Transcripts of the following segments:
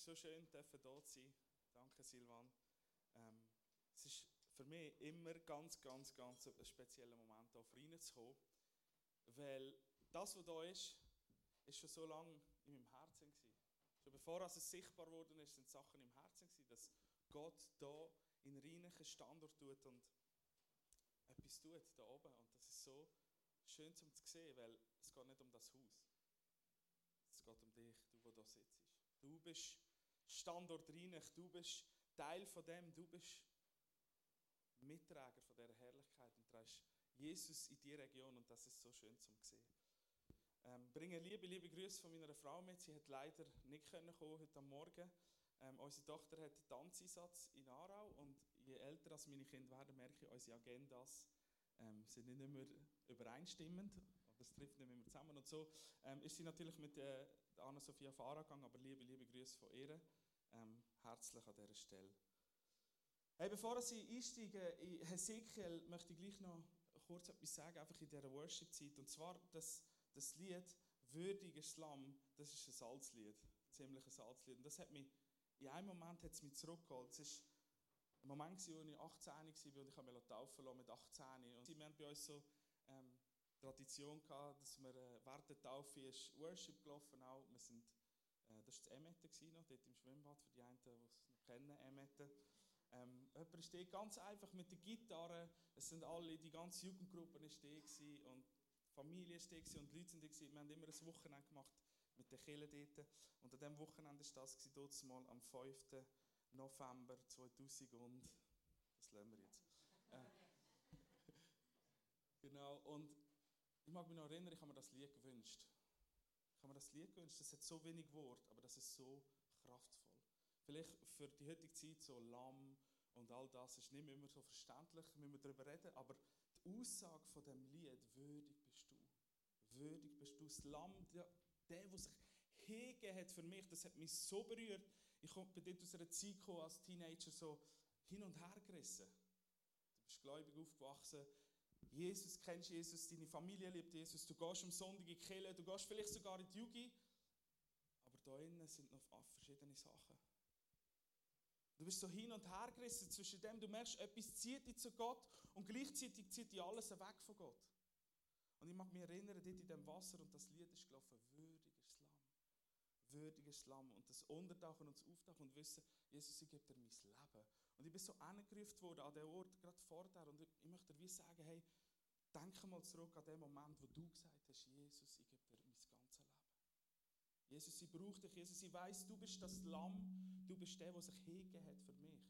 ist so schön, dürfen dort sein. Danke, Silvan. Ähm, es ist für mich immer ganz, ganz, ganz ein spezieller Moment, hier reinzukommen. Weil das, was da ist, ist schon so lange in meinem Herzen. Gewesen. Schon bevor es sichtbar geworden ist, sind Sachen im Herzen, gewesen, dass Gott da in reinlichen Standort tut und etwas tut da oben. Und das ist so schön zum zu sehen, weil es geht nicht um das Haus. Es geht um dich, du, wo da sitzt. Du bist Standort reinig, du bist Teil von dem, du bist Mitträger von dieser Herrlichkeit und trägst Jesus in die Region und das ist so schön zum sehen. Ähm, bringe liebe, liebe Grüße von meiner Frau mit. Sie hat leider nicht können kommen heute am Morgen. Ähm, unsere Tochter hat einen Tanzeinsatz in Aarau und je älter meine Kinder werden, merke ich, unsere Agendas ähm, sind nicht mehr übereinstimmend. Das trifft nicht mehr zusammen. Und so ähm, ist sie natürlich mit äh, Anna-Sophia auf Aarau gegangen, aber liebe, liebe Grüße von ihr. Ähm, herzlich an dieser Stelle. Hey, bevor Sie einsteigen in Hesekiel, möchte ich gleich noch kurz etwas sagen, einfach in dieser Worship-Zeit. Und zwar das, das Lied Würdiger Slamm, das ist ein Salzlied, ziemlich ein Salzlied. Und das hat mich, in einem Moment hat es mich zurückgeholt. Es war ein Moment, als ich 18 war und ich habe mich taufen lassen mit 18. Und wir haben bei uns so ähm, Tradition gehabt, dass wir äh, während der Taufe ist Worship gelaufen auch. Wir sind, äh, das war das noch, dort im Schwimmbad, für die einen, die es noch kennen, Emette. Ähm, jemand steht ganz einfach mit der Gitarre. Es sind alle, die ganze Jugendgruppe ist und die Familie ist und die Leute sind Wir haben immer ein Wochenende gemacht mit den Kindern dort. Und an diesem Wochenende war das dort mal am 5. November 2000 und das lernen wir jetzt. Äh, genau, und ich mag mich noch erinnern, ich habe mir das Lied gewünscht. Ich habe mir das Lied gewünscht, das hat so wenig Wort, aber das ist so kraftvoll. Vielleicht für die heutige Zeit so Lamm und all das ist nicht immer so verständlich, müssen wir darüber reden, aber die Aussage von dem Lied, würdig bist du. Würdig bist du. Das Lamm, der, der, der sich hingegeben hat für mich, das hat mich so berührt. Ich bin dort aus einer Zeit gekommen, als Teenager so hin und her gerissen. Du bist gläubig aufgewachsen, Jesus, kennst Jesus, deine Familie liebt Jesus, du gehst am Sonntag in die Kirche, du gehst vielleicht sogar in die Jugend, aber da innen sind noch verschiedene Sachen. Du bist so hin und her gerissen zwischen dem, du merkst, etwas zieht dich zu Gott und gleichzeitig zieht dich alles weg von Gott. Und ich mag mich erinnern, dort in dem Wasser und das Lied ist gelaufen. Würdiger Slamm. Und das Untertauchen und das Auftauchen und wissen, Jesus, ich gebe dir mein Leben. Und ich bin so angerufen worden an den Ort, gerade vor dir. Und ich möchte dir wie sagen, hey, denke mal zurück an den Moment, wo du gesagt hast, Jesus, ich gebe dir mein ganzes Leben. Jesus, ich brauche dich. Jesus, ich weiß, du bist das Lamm. Du bist der, der sich hingegeben hat für mich.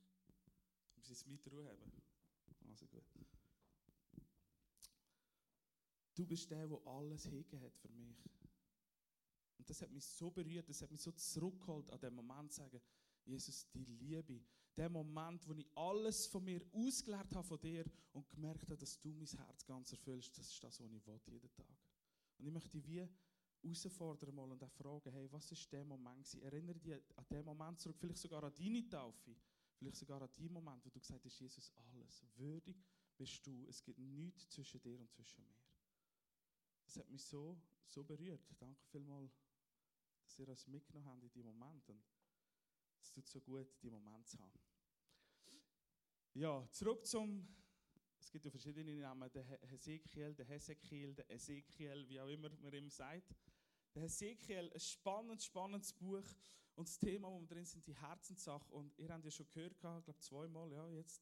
Wir müssen jetzt mit Ruhe haben. Also gut. Du bist der, der alles hingegeben hat für mich. Und das hat mich so berührt, das hat mich so zurückgeholt, an dem Moment zu sagen, Jesus, die Liebe, der Moment, wo ich alles von mir ausgelernt habe von dir und gemerkt habe, dass du mein Herz ganz erfüllst, das ist das, was ich will, jeden Tag. Und ich möchte dich wie herausfordern mal und auch fragen, hey, was ist der Moment gewesen? Erinnere dich an den Moment zurück, vielleicht sogar an deine Taufe, vielleicht sogar an den Moment, wo du gesagt hast, Jesus, alles, würdig bist du, es gibt nichts zwischen dir und zwischen mir. Das hat mich so, so berührt. Danke vielmals, dass ihr uns mitgenommen habt in diesem Moment. Und es tut so gut, diesen Moment zu haben. Ja, zurück zum, es gibt ja verschiedene Namen, der Hesekiel, der Hesekiel, der Ezekiel, wie auch immer man ihm sagt. Der Hesekiel, ein spannendes, spannendes Buch. Und das Thema, wo wir drin sind, die Herzenssache. Und ihr habt ja schon gehört, ich glaube zweimal, ja, jetzt,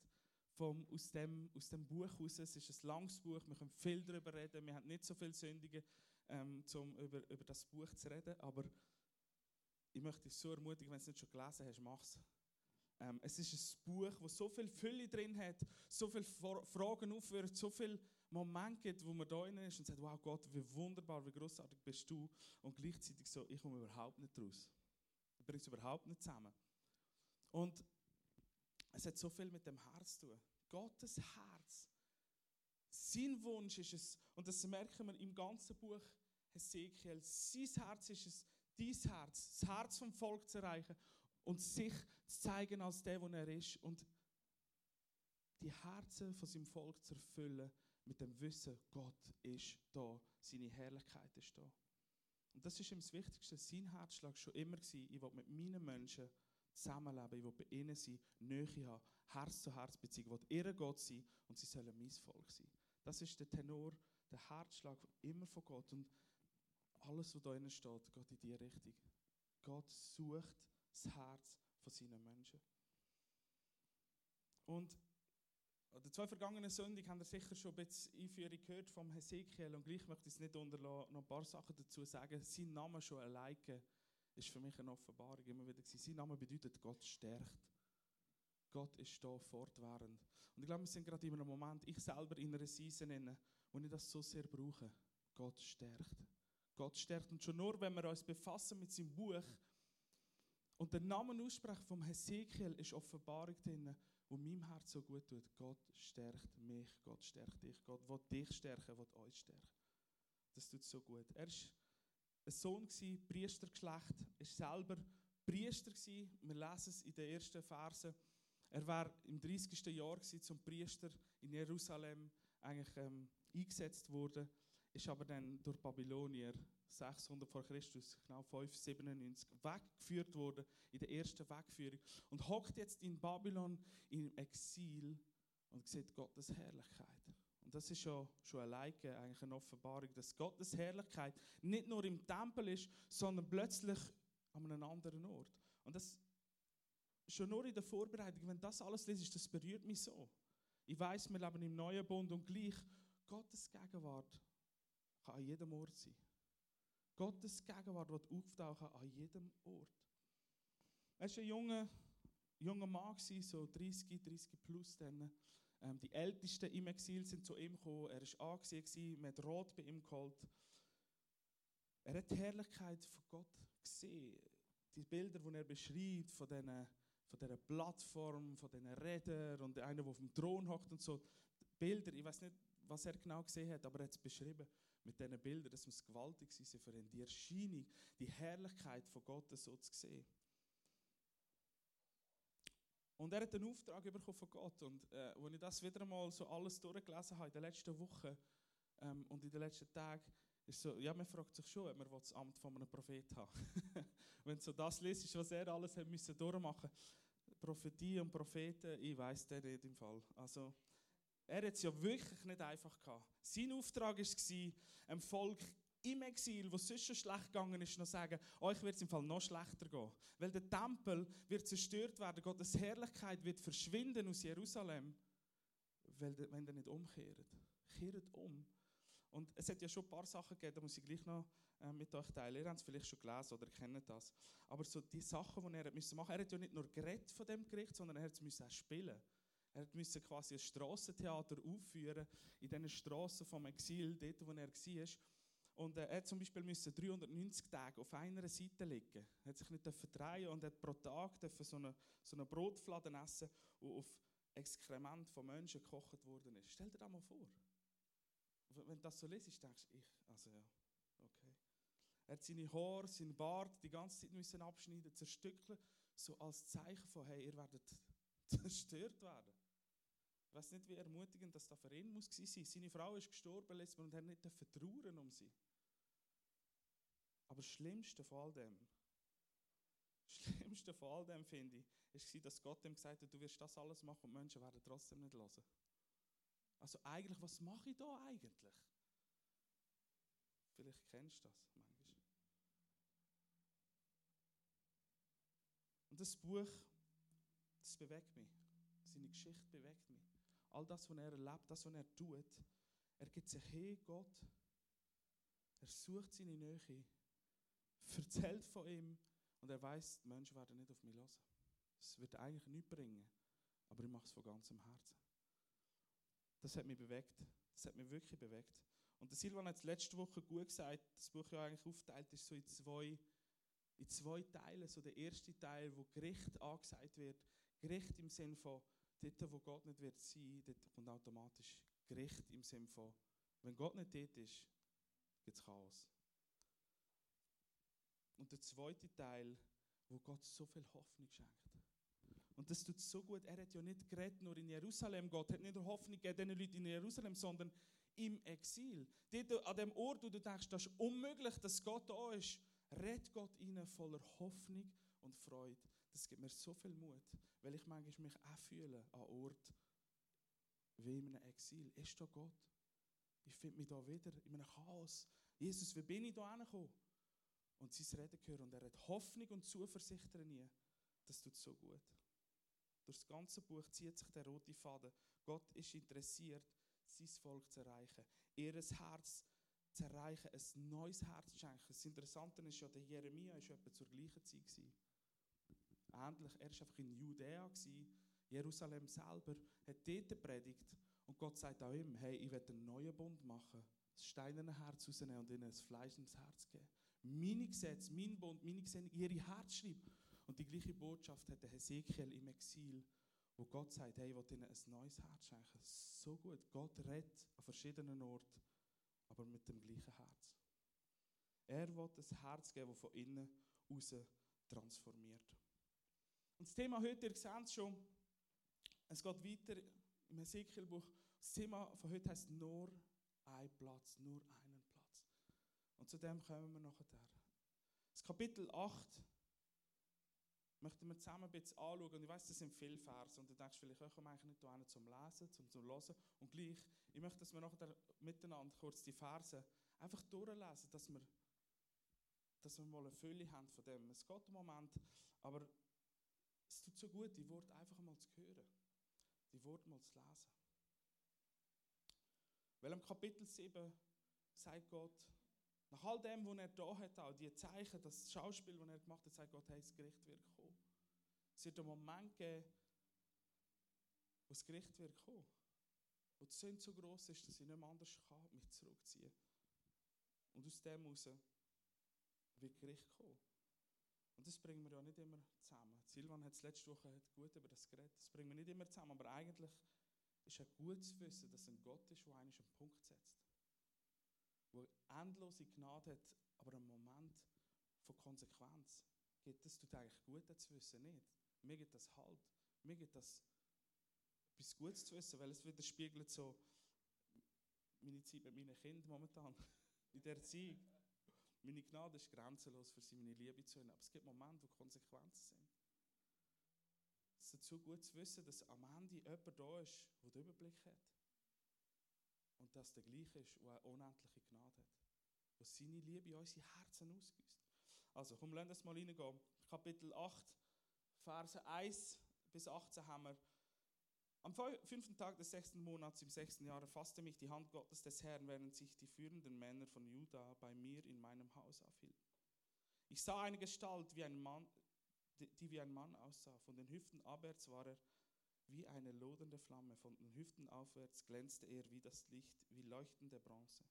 vom, aus, dem, aus dem Buch raus. Es ist ein langes Buch, wir können viel darüber reden. Wir haben nicht so viele Sündigen, ähm, um über, über das Buch zu reden. Aber ich möchte dich so ermutigen, wenn du es nicht schon gelesen hast, mach es. Ähm, es ist ein Buch, das so viel Fülle drin hat, so viele Fragen aufwirft, so viele Momente gibt, wo man da drin ist und sagt, wow Gott, wie wunderbar, wie großartig bist du. Und gleichzeitig so, ich komme überhaupt nicht raus. Ich bringe es überhaupt nicht zusammen. Und es hat so viel mit dem Herz zu tun. Gottes Herz. Sein Wunsch ist es, und das merken wir im ganzen Buch Hesekiel, sein Herz ist es, dein Herz, das Herz vom Volk zu erreichen und sich zu zeigen als der, der er ist und die Herzen von seinem Volk zu erfüllen mit dem Wissen, Gott ist da, seine Herrlichkeit ist da. Und das ist ihm das Wichtigste. Sein Herzschlag schon immer. Ich will mit meinen Menschen zusammenleben. Ich will bei ihnen sein, Nähe haben, Herz zu Herz Beziehung. Ich will ihr Gott sein und sie sollen mein Volk sein. Das ist der Tenor, der Herzschlag immer von Gott. Und alles, was da drin steht, geht in diese Richtung. Gott sucht das Herz von seinen Menschen. Und an den zwei vergangenen Sonntagen haben wir sicher schon ein bisschen Einführung gehört vom Hesekiel und gleich möchte ich es nicht unterlassen, noch ein paar Sachen dazu sagen. Sein Name schon alleine ist für mich eine Offenbarung immer wieder gewesen. Sein Name bedeutet Gott stärkt. Gott ist da fortwährend. Und ich glaube, wir sind gerade in einem Moment, ich selber in einer Season, wo ich das so sehr brauche. Gott stärkt. Gott stärkt. Und schon nur, wenn wir uns befassen mit seinem Buch und den Namen aussprechen vom Hesekiel, ist Offenbarung drin, wo meinem Herz so gut tut. Gott stärkt mich, Gott stärkt dich. Gott will dich stärken, will uns stärken. Das tut so gut. Er war ein Sohn, Priestergeschlecht, er war selber Priester. Wir lesen es in den ersten Versen. Er war im 30. Jahr zum Priester in Jerusalem eigentlich ähm, eingesetzt worden ist aber dann durch Babylonier 600 vor Christus, genau 597, weggeführt worden in der ersten Wegführung und hockt jetzt in Babylon im Exil und sieht Gottes Herrlichkeit. Und das ist schon, schon alleine eigentlich eine Offenbarung, dass Gottes Herrlichkeit nicht nur im Tempel ist, sondern plötzlich an einem anderen Ort. Und das schon nur in der Vorbereitung, wenn das alles liest, das berührt mich so. Ich weiß, wir leben im neuen Bund und gleich Gottes Gegenwart kann an jedem Ort sein. Gottes Gegenwart wird auftauchen an jedem Ort. Er war ein junger, junger Mann, so 30, 30 plus. Dann. Ähm, die Ältesten im Exil sind zu ihm gekommen. Er war angesehen, man hat Rot bei ihm geholt. Er hat die Herrlichkeit von Gott gesehen. Die Bilder, die er beschreibt, von diesen von dieser Plattform, von diesen Rädern und einer, der auf dem Thron hockt und so. Bilder, ich weiß nicht, was er genau gesehen hat, aber er hat es beschrieben mit diesen Bildern, dass es gewaltig sein für ihn, die Erscheinung, die Herrlichkeit von Gott so zu sehen. Und er hat einen Auftrag bekommen von Gott. Und äh, als ich das wieder einmal so alles durchgelesen habe in den letzten Wochen ähm, und in den letzten Tagen, ist so, ja, man fragt sich schon, ob man das Amt von einem Prophet hat. Wenn so das liest, was er alles hat müssen durchmachen Prophetie und Propheten, ich weiß der nicht im Fall. Also, er hat es ja wirklich nicht einfach gehabt. Sein Auftrag war, einem Volk im Exil, es sonst schon schlecht gegangen ist, noch sagen, euch wird es im Fall noch schlechter gehen. Weil der Tempel wird zerstört werden, Gottes Herrlichkeit wird verschwinden aus Jerusalem, wenn ihr nicht umkehrt. Kehrt um. Und es hat ja schon ein paar Sachen gegeben, da muss ich gleich noch äh, mit euch teilen. Ihr habt es vielleicht schon gelesen oder kennt das. Aber so die Sachen, die er machen musste, er hat ja nicht nur geredet von dem Gericht, sondern er hat es auch spielen. Er musste quasi ein Strassentheater aufführen in diesen Straßen vom Exil, dort wo er war. Und äh, er hat zum Beispiel müssen 390 Tage auf einer Seite liegen. Er hat sich nicht drehen und hat pro Tag so eine, so eine Brotfladen essen, die auf Exkrement von Menschen gekocht worden ist. Stell dir das mal vor. Wenn du das so liest, denkst du, ich, also ja, okay. Er hat seine Haare, seinen Bart die ganze Zeit müssen abschneiden, zerstückeln, so als Zeichen von, hey, ihr werdet zerstört werden. Ich weiß nicht, wie ermutigend das da für ihn muss sein. Seine Frau ist gestorben letztes Mal und er nicht vertrauen um sie. Aber das Schlimmste von all dem, das Schlimmste von all dem finde ich, ist, dass Gott ihm gesagt hat, du wirst das alles machen und Menschen werden trotzdem nicht hören. Also eigentlich, was mache ich da eigentlich? Vielleicht kennst du das manchmal. Und das Buch, das bewegt mich. Seine Geschichte bewegt mich all das, was er erlebt, das, was er tut, er gibt sich hin, Gott. Er sucht seine Nähe, erzählt von ihm und er weiß, die Menschen werden nicht auf mich hören. Es wird eigentlich nichts bringen, aber ich mache es von ganzem Herzen. Das hat mich bewegt. Das hat mich wirklich bewegt. Und der Silvan hat es letzte Woche gut gesagt, das Buch ja eigentlich aufteilt ist so in zwei, in zwei Teile. So der erste Teil, wo Gericht angesagt wird. Gericht im Sinn von, dort, wo Gott nicht wird sein, dort kommt automatisch Gericht im Sinne von, wenn Gott nicht dort ist, gibt es Chaos. Und der zweite Teil, wo Gott so viel Hoffnung schenkt. Und das tut so gut. Er hat ja nicht geredet nur in Jerusalem. Gott hat nicht nur Hoffnung gegeben den Leuten in Jerusalem, sondern im Exil. Dort an dem Ort, wo du denkst, das ist unmöglich, dass Gott da ist, redet Gott ihnen voller Hoffnung und Freude. Das gibt mir so viel Mut, weil ich mich auch fühle an Ort wie in einem Exil. Ist da Gott? Ich finde mich da wieder in einem Chaos. Jesus, wie bin ich da angekommen? Und sein Reden hören und er hat Hoffnung und Zuversicht drin. Das tut so gut. Durch das ganze Buch zieht sich der rote Faden. Gott ist interessiert, sein Volk zu erreichen, ihr Herz zu erreichen, ein neues Herz zu schenken. Das Interessante ist ja, der Jeremia war etwa zur gleichen Zeit. Gewesen. Ähnlich, er war einfach in Judäa. Jerusalem selber, hat dort predigt und Gott sagt auch ihm, hey, ich werde einen neuen Bund machen, das steinerne Herz rausnehmen und ihnen ein fleischendes Herz geben. Meine Gesetze, mein Bund, meine Gesinnung, ihre Herz schreiben. Und die gleiche Botschaft hat der Hesekiel im Exil, wo Gott sagt, hey, ich will ihnen ein neues Herz schenken. So gut. Gott redet an verschiedenen Orten, aber mit dem gleichen Herz. Er will ein Herz geben, das von innen raus transformiert. Und das Thema heute, ihr seht es schon, es geht weiter im Hesekiel-Buch. Das Thema von heute heißt nur ein Platz, nur einen Platz. Und zu dem kommen wir nachher. Das Kapitel 8 möchten wir zusammen ein bisschen anschauen. Und ich weiß, das sind viele Verse. Und du denkst vielleicht, ich komme eigentlich nicht hierher zum Lesen, zum, zum Hören. Und gleich, ich möchte, dass wir nachher miteinander kurz die Verse einfach durchlesen, dass wir, dass wir mal eine Fülle haben von dem. Es geht im Moment, aber tut so gut, die Worte einfach mal zu hören die Worte mal zu lesen. Weil im Kapitel 7 sagt Gott, nach all dem, was er da hat, auch die Zeichen, das Schauspiel, das er gemacht hat, sagt Gott, hey, das Gericht wird kommen. Es wird einen Moment geben, wo das Gericht wird kommen. Wo die Sünde so groß ist, dass ich nicht mehr anders kann, mich zurückziehen. Und aus dem heraus wird Gericht kommen. Und das bringen wir ja nicht immer zusammen. Silvan hat es letzte Woche gut über das geredet. Das bringen wir nicht immer zusammen, aber eigentlich ist es gut zu wissen, dass ein Gott ist, der einen einen Punkt setzt. Der endlose Gnade hat, aber einen Moment von Konsequenz. Geht das tut eigentlich gut, das zu wissen, nicht? Mir geht das halt. Mir geht das etwas Gutes zu wissen, weil es widerspiegelt so meine Zeit mit meinen Kindern momentan. In der Zeit. Meine Gnade ist grenzenlos für sie, meine Liebe zu ihnen. Aber es gibt Momente, wo Konsequenzen sind. Es ist so gut zu wissen, dass am Ende jemand da ist, der den Überblick hat. Und dass der gleiche ist, der eine unendliche Gnade hat. Der seine Liebe in unsere Herzen ausgießt. Also, komm, lass uns mal reingehen. Kapitel 8, Verse 1 bis 18 haben wir. Am fünften Tag des sechsten Monats im sechsten Jahr erfasste mich die Hand Gottes des Herrn, während sich die führenden Männer von Juda bei mir in meinem Haus aufhielten. Ich sah eine Gestalt, wie ein Mann, die wie ein Mann aussah. Von den Hüften abwärts war er wie eine lodernde Flamme. Von den Hüften aufwärts glänzte er wie das Licht, wie leuchtende Bronze.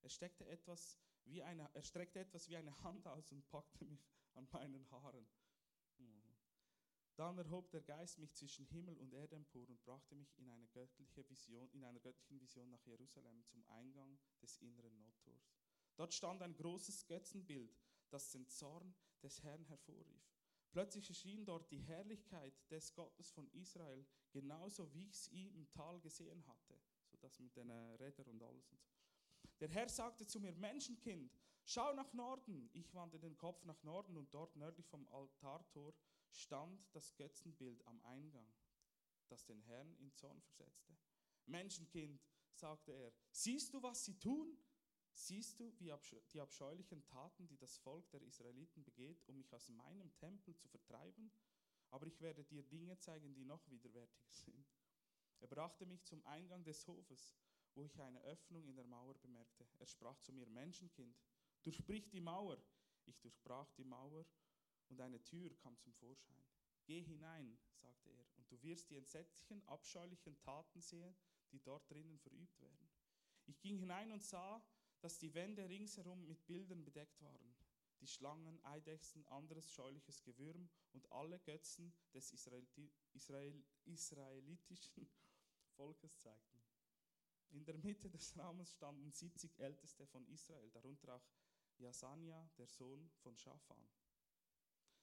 Er, steckte etwas wie eine, er streckte etwas wie eine Hand aus und packte mich an meinen Haaren. Dann erhob der Geist mich zwischen Himmel und Erde empor und brachte mich in, eine göttliche Vision, in einer göttlichen Vision nach Jerusalem zum Eingang des inneren Nordtors. Dort stand ein großes Götzenbild, das den Zorn des Herrn hervorrief. Plötzlich erschien dort die Herrlichkeit des Gottes von Israel, genauso wie ich sie im Tal gesehen hatte. So das mit den Rädern und alles und so. Der Herr sagte zu mir, Menschenkind, schau nach Norden. Ich wandte den Kopf nach Norden und dort nördlich vom Altartor stand das Götzenbild am Eingang, das den Herrn in Zorn versetzte. Menschenkind, sagte er, siehst du, was sie tun? Siehst du wie die abscheulichen Taten, die das Volk der Israeliten begeht, um mich aus meinem Tempel zu vertreiben? Aber ich werde dir Dinge zeigen, die noch widerwärtiger sind. Er brachte mich zum Eingang des Hofes, wo ich eine Öffnung in der Mauer bemerkte. Er sprach zu mir, Menschenkind, durchbrich die Mauer. Ich durchbrach die Mauer und eine Tür kam zum Vorschein. Geh hinein, sagte er, und du wirst die entsetzlichen, abscheulichen Taten sehen, die dort drinnen verübt werden. Ich ging hinein und sah, dass die Wände ringsherum mit Bildern bedeckt waren, die Schlangen, Eidechsen, anderes scheuliches Gewürm und alle Götzen des Israeliti Israel israelitischen Volkes zeigten. In der Mitte des Raumes standen 70 Älteste von Israel, darunter auch Jasania, der Sohn von Schafan.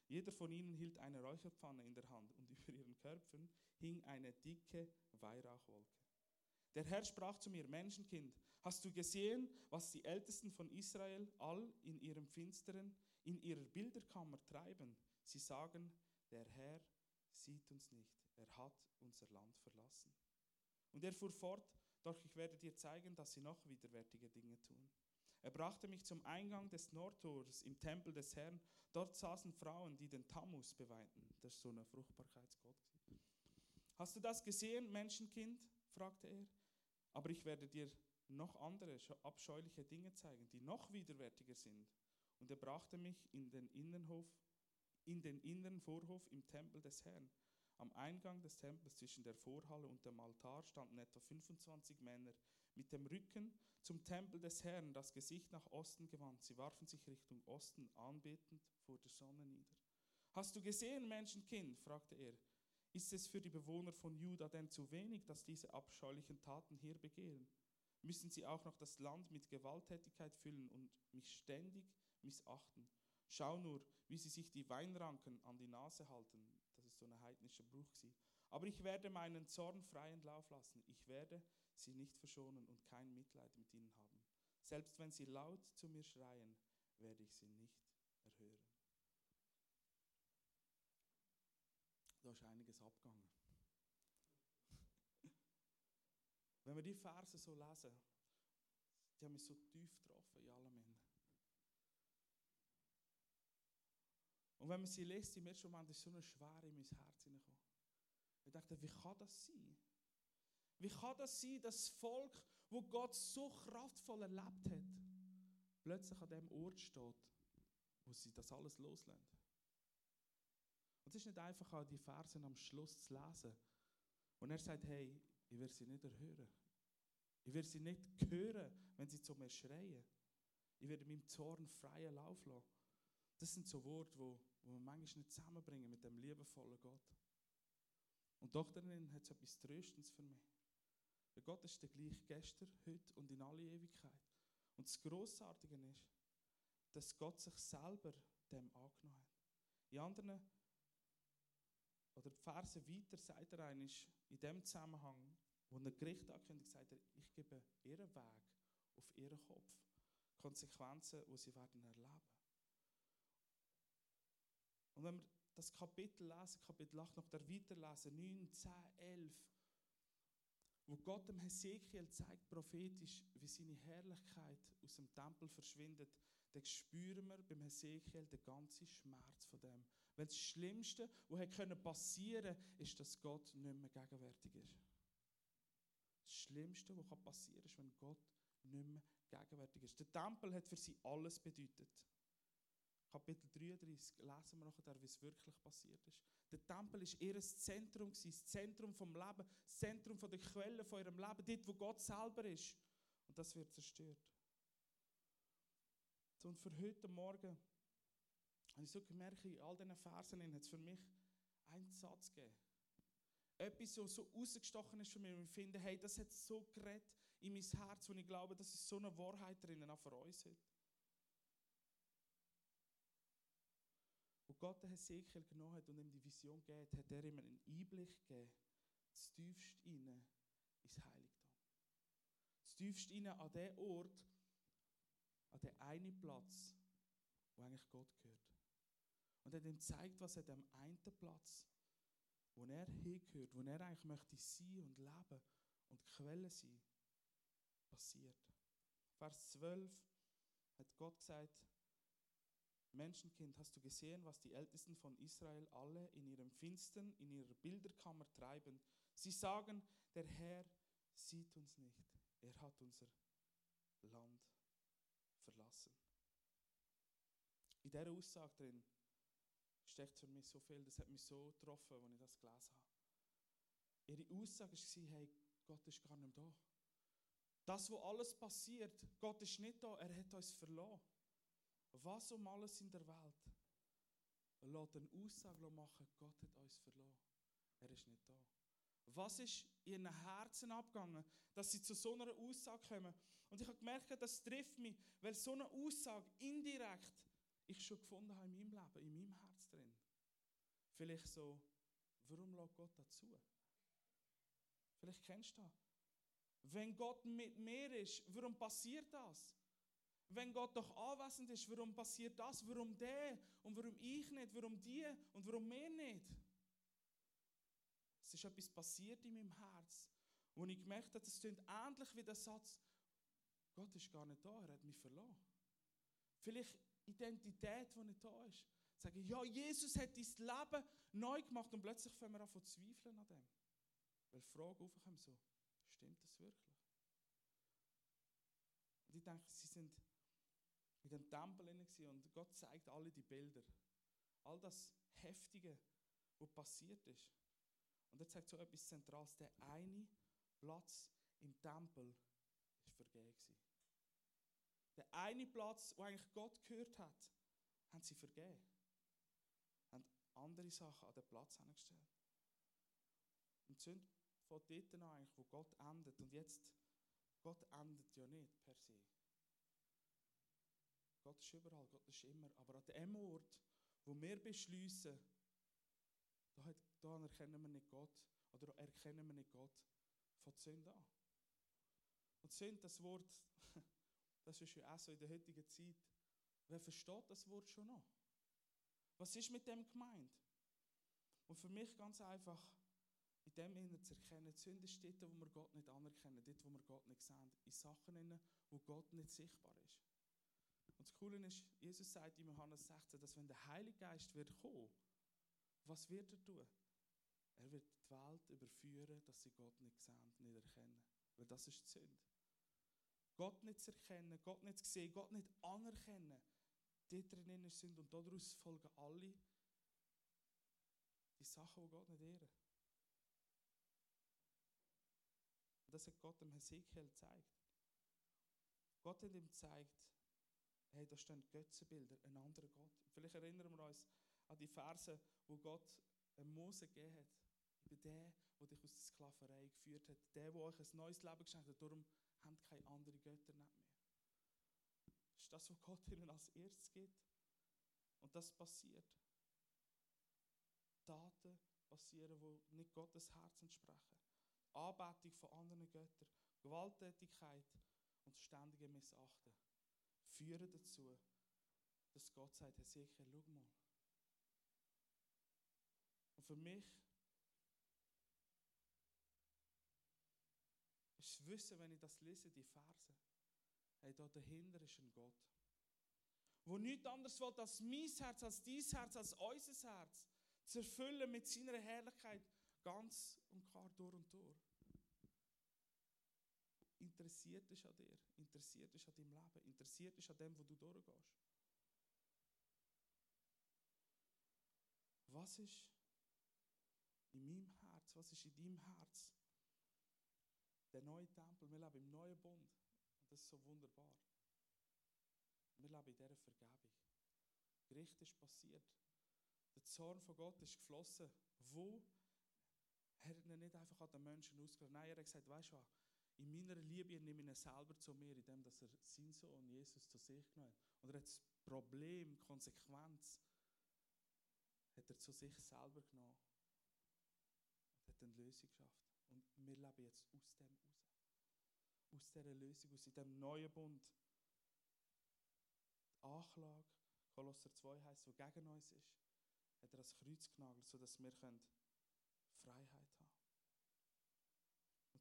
Jeder von ihnen hielt eine Räucherpfanne in der Hand und über ihren Köpfen hing eine dicke Weihrauchwolke. Der Herr sprach zu mir, Menschenkind, Hast du gesehen, was die Ältesten von Israel all in ihrem Finsteren, in ihrer Bilderkammer treiben? Sie sagen, der Herr sieht uns nicht, er hat unser Land verlassen. Und er fuhr fort, doch ich werde dir zeigen, dass sie noch widerwärtige Dinge tun. Er brachte mich zum Eingang des Nordtors im Tempel des Herrn. Dort saßen Frauen, die den Tammuz beweihten. Das ist so ein Fruchtbarkeitsgott. Hast du das gesehen, Menschenkind? fragte er. Aber ich werde dir noch andere abscheuliche Dinge zeigen, die noch widerwärtiger sind. Und er brachte mich in den Innenhof, in den inneren Vorhof im Tempel des Herrn. Am Eingang des Tempels zwischen der Vorhalle und dem Altar standen etwa 25 Männer mit dem Rücken zum Tempel des Herrn, das Gesicht nach Osten gewandt. Sie warfen sich Richtung Osten anbetend vor der Sonne nieder. Hast du gesehen, Menschenkind? fragte er. Ist es für die Bewohner von Juda denn zu wenig, dass diese abscheulichen Taten hier begehen? Müssen sie auch noch das Land mit Gewalttätigkeit füllen und mich ständig missachten? Schau nur, wie sie sich die Weinranken an die Nase halten. Das ist so ein heidnischer Bruch. Aber ich werde meinen Zorn freien Lauf lassen. Ich werde sie nicht verschonen und kein Mitleid mit ihnen haben. Selbst wenn sie laut zu mir schreien, werde ich sie nicht erhören. Da ist einiges abgegangen. Wenn wir die Verse so lesen, die haben mich so tief getroffen in allem. Und wenn man sie liest, im ersten Moment ist so eine Schwere in mein Herz hineingekommen. Ich dachte, wie kann das sein? Wie kann das sein, dass das Volk, wo Gott so kraftvoll erlebt hat, plötzlich an dem Ort steht, wo sie das alles loslassen? Und es ist nicht einfach an die Versen am Schluss zu lesen. Und er sagt, hey, ich werde sie nicht erhören. Ich werde sie nicht hören, wenn sie zu mir schreien. Ich werde meinem Zorn freien Lauf lassen. Das sind so Worte, wo, wo man manchmal nicht zusammenbringen mit dem liebevollen Gott. Und doch darin hat es etwas Tröstendes für mich. Weil Gott ist der gleiche gestern, heute und in alle Ewigkeit. Und das Grossartige ist, dass Gott sich selber dem angenommen hat. In anderen, oder die Verse weiter sagt er eigentlich, in dem Zusammenhang, wo ein Gericht ankündigt, sagt er, ich gebe ihren Weg auf ihren Kopf. Konsequenzen, die sie werden erleben. Und wenn wir das Kapitel lesen, Kapitel 8, noch der weiterlesen, 9, 10, 11, wo Gott dem Hesekiel zeigt, prophetisch, wie seine Herrlichkeit aus dem Tempel verschwindet, dann spüren wir beim Hesekiel den ganzen Schmerz von dem. Weil das Schlimmste, was passieren konnte, ist, dass Gott nicht mehr gegenwärtig ist. Das Schlimmste, was passieren kann, ist, wenn Gott nicht mehr gegenwärtig ist. Der Tempel hat für sie alles bedeutet. Kapitel 33 lesen wir nachher, wie es wirklich passiert ist. Der Tempel ist ihr Zentrum, das Zentrum vom Leben, das Zentrum der Quelle von ihrem Leben, dort, wo Gott selber ist. Und das wird zerstört. Und für heute Morgen habe ich so gemerkt, in all diesen Versen hat es für mich einen Satz gegeben. Etwas, was so rausgestochen ist für mich. Ich finde, hey, das hat so geredet in mein Herz, und ich glaube, das ist so eine Wahrheit drinnen, auch für uns heute. Gott den Hesekiel genommen hat und ihm die Vision gegeben hat, er ihm einen Einblick gegeben, das tiefst inne ins Heiligtum. Das tiefst inne an den Ort, an den einen Platz, wo eigentlich Gott gehört. Und er hat ihm gezeigt, was an dem einen Platz, wo er hingehört, wo er eigentlich möchte sein und leben und Quelle sein, passiert. Vers 12 hat Gott gesagt, Menschenkind, hast du gesehen, was die Ältesten von Israel alle in ihrem Finstern, in ihrer Bilderkammer treiben? Sie sagen, der Herr sieht uns nicht. Er hat unser Land verlassen. In dieser Aussage drin steckt für mich so viel, das hat mich so getroffen, als ich das gelesen habe. Ihre Aussage war, hey, Gott ist gar nicht da. Das, wo alles passiert, Gott ist nicht da, er hat uns verloren. Was um alles in der Welt lässt eine Aussage machen, Gott hat uns verloren. Er ist nicht da. Was ist in ihren Herzen abgegangen, dass sie zu so einer Aussage kommen? Und ich habe gemerkt, das trifft mich, weil so eine Aussage indirekt ich schon gefunden habe in meinem Leben, in meinem Herz drin. Vielleicht so, warum lässt Gott dazu? Vielleicht kennst du das. Wenn Gott mit mir ist, warum passiert das? Wenn Gott doch anwesend ist, warum passiert das? Warum der und warum ich nicht? Warum die und warum wir nicht? Es ist etwas passiert in meinem Herz, wo ich gemerkt habe, es klingt ähnlich wie der Satz, Gott ist gar nicht da, er hat mich verloren. Vielleicht Identität, die nicht da ist. Sagen, ja, Jesus hat dein Leben neu gemacht und plötzlich fangen wir an zu zweifeln an dem. Weil die Frage aufkommt so, stimmt das wirklich? Und ich denke, sie sind in dem Tempel und Gott zeigt alle die Bilder. All das Heftige, was passiert ist. Und er zeigt so etwas Zentrales. Der eine Platz im Tempel ist vergeben. Der eine Platz, wo eigentlich Gott gehört hat, haben sie vergeben. Haben andere Sachen an den Platz angestellt. Und sind von dort an eigentlich, wo Gott endet. Und jetzt, Gott endet ja nicht per se. Gott ist überall, Gott ist immer. Aber an dem Ort, wo wir beschließen, da, da erkennen wir nicht Gott, oder erkennen wir nicht Gott von Sünde an. Und Sünde, das Wort, das ist ja auch so in der heutigen Zeit. Wer versteht das Wort schon noch? Was ist mit dem gemeint? Und für mich ganz einfach, in dem Sinne zu erkennen, Sünde ist dort, wo wir Gott nicht anerkennen, dort, wo wir Gott nicht sehen, in Sachen, wo Gott nicht sichtbar ist. Das Coole ist, Jesus sagt in Johannes 16, dass wenn der Heilige Geist wird kommen, was wird er tun? Er wird die Welt überführen, dass sie Gott nicht sehen, nicht erkennen. Weil das ist die Sünde. Gott nicht zu erkennen, Gott nicht zu sehen, Gott nicht anerkennen, die drinnen sind und daraus folgen alle die Sachen, die Gott nicht ehren. Und das hat Gott dem Hesekiel gezeigt. Gott hat ihm gezeigt, hey, da stehen Götzenbilder, ein anderer Gott. Vielleicht erinnern wir uns an die Verse, wo Gott Mose gegeben hat. Ich bin der, der dich aus der Sklaverei geführt hat. Der, der euch ein neues Leben geschenkt hat. Darum habt keine anderen Götter nicht mehr. Das ist das, was Gott ihnen als erstes gibt. Und das passiert. Taten passieren, die nicht Gottes Herz entsprechen. Anbetung von anderen Göttern, Gewalttätigkeit und ständige Missachten führen dazu, dass Gott sagt, sicher, schau mal. Und für mich ist das Wissen, wenn ich das lese, die Verse, hey, da dahinter ist ein Gott, wo nichts anderes will als mein Herz, als dein Herz, als unser Herz zu erfüllen mit seiner Herrlichkeit ganz und klar durch und durch interessiert ist an dir, interessiert ist an deinem Leben, interessiert ist an dem, wo du durchgehst. Was ist in meinem Herz, was ist in deinem Herz? Der neue Tempel, wir leben im neuen Bund und das ist so wunderbar. Wir leben in dieser Vergebung. Gericht ist passiert. Der Zorn von Gott ist geflossen. Wo? Er hat ihn nicht einfach an den Menschen ausgelassen. Nein, er hat gesagt, weißt du was? In meiner Liebe nehme ich ihn selber zu mir, indem er seinen Sohn Jesus zu sich genommen hat. Und er hat das Problem, Konsequenz, hat er zu sich selber genommen und hat eine Lösung geschafft. Und wir leben jetzt aus dem raus. Aus dieser Lösung, aus diesem neuen Bund. Die Anklage, Kolosser 2 heißt, wo gegen uns ist, hat er das Kreuz genagelt, sodass wir Freiheit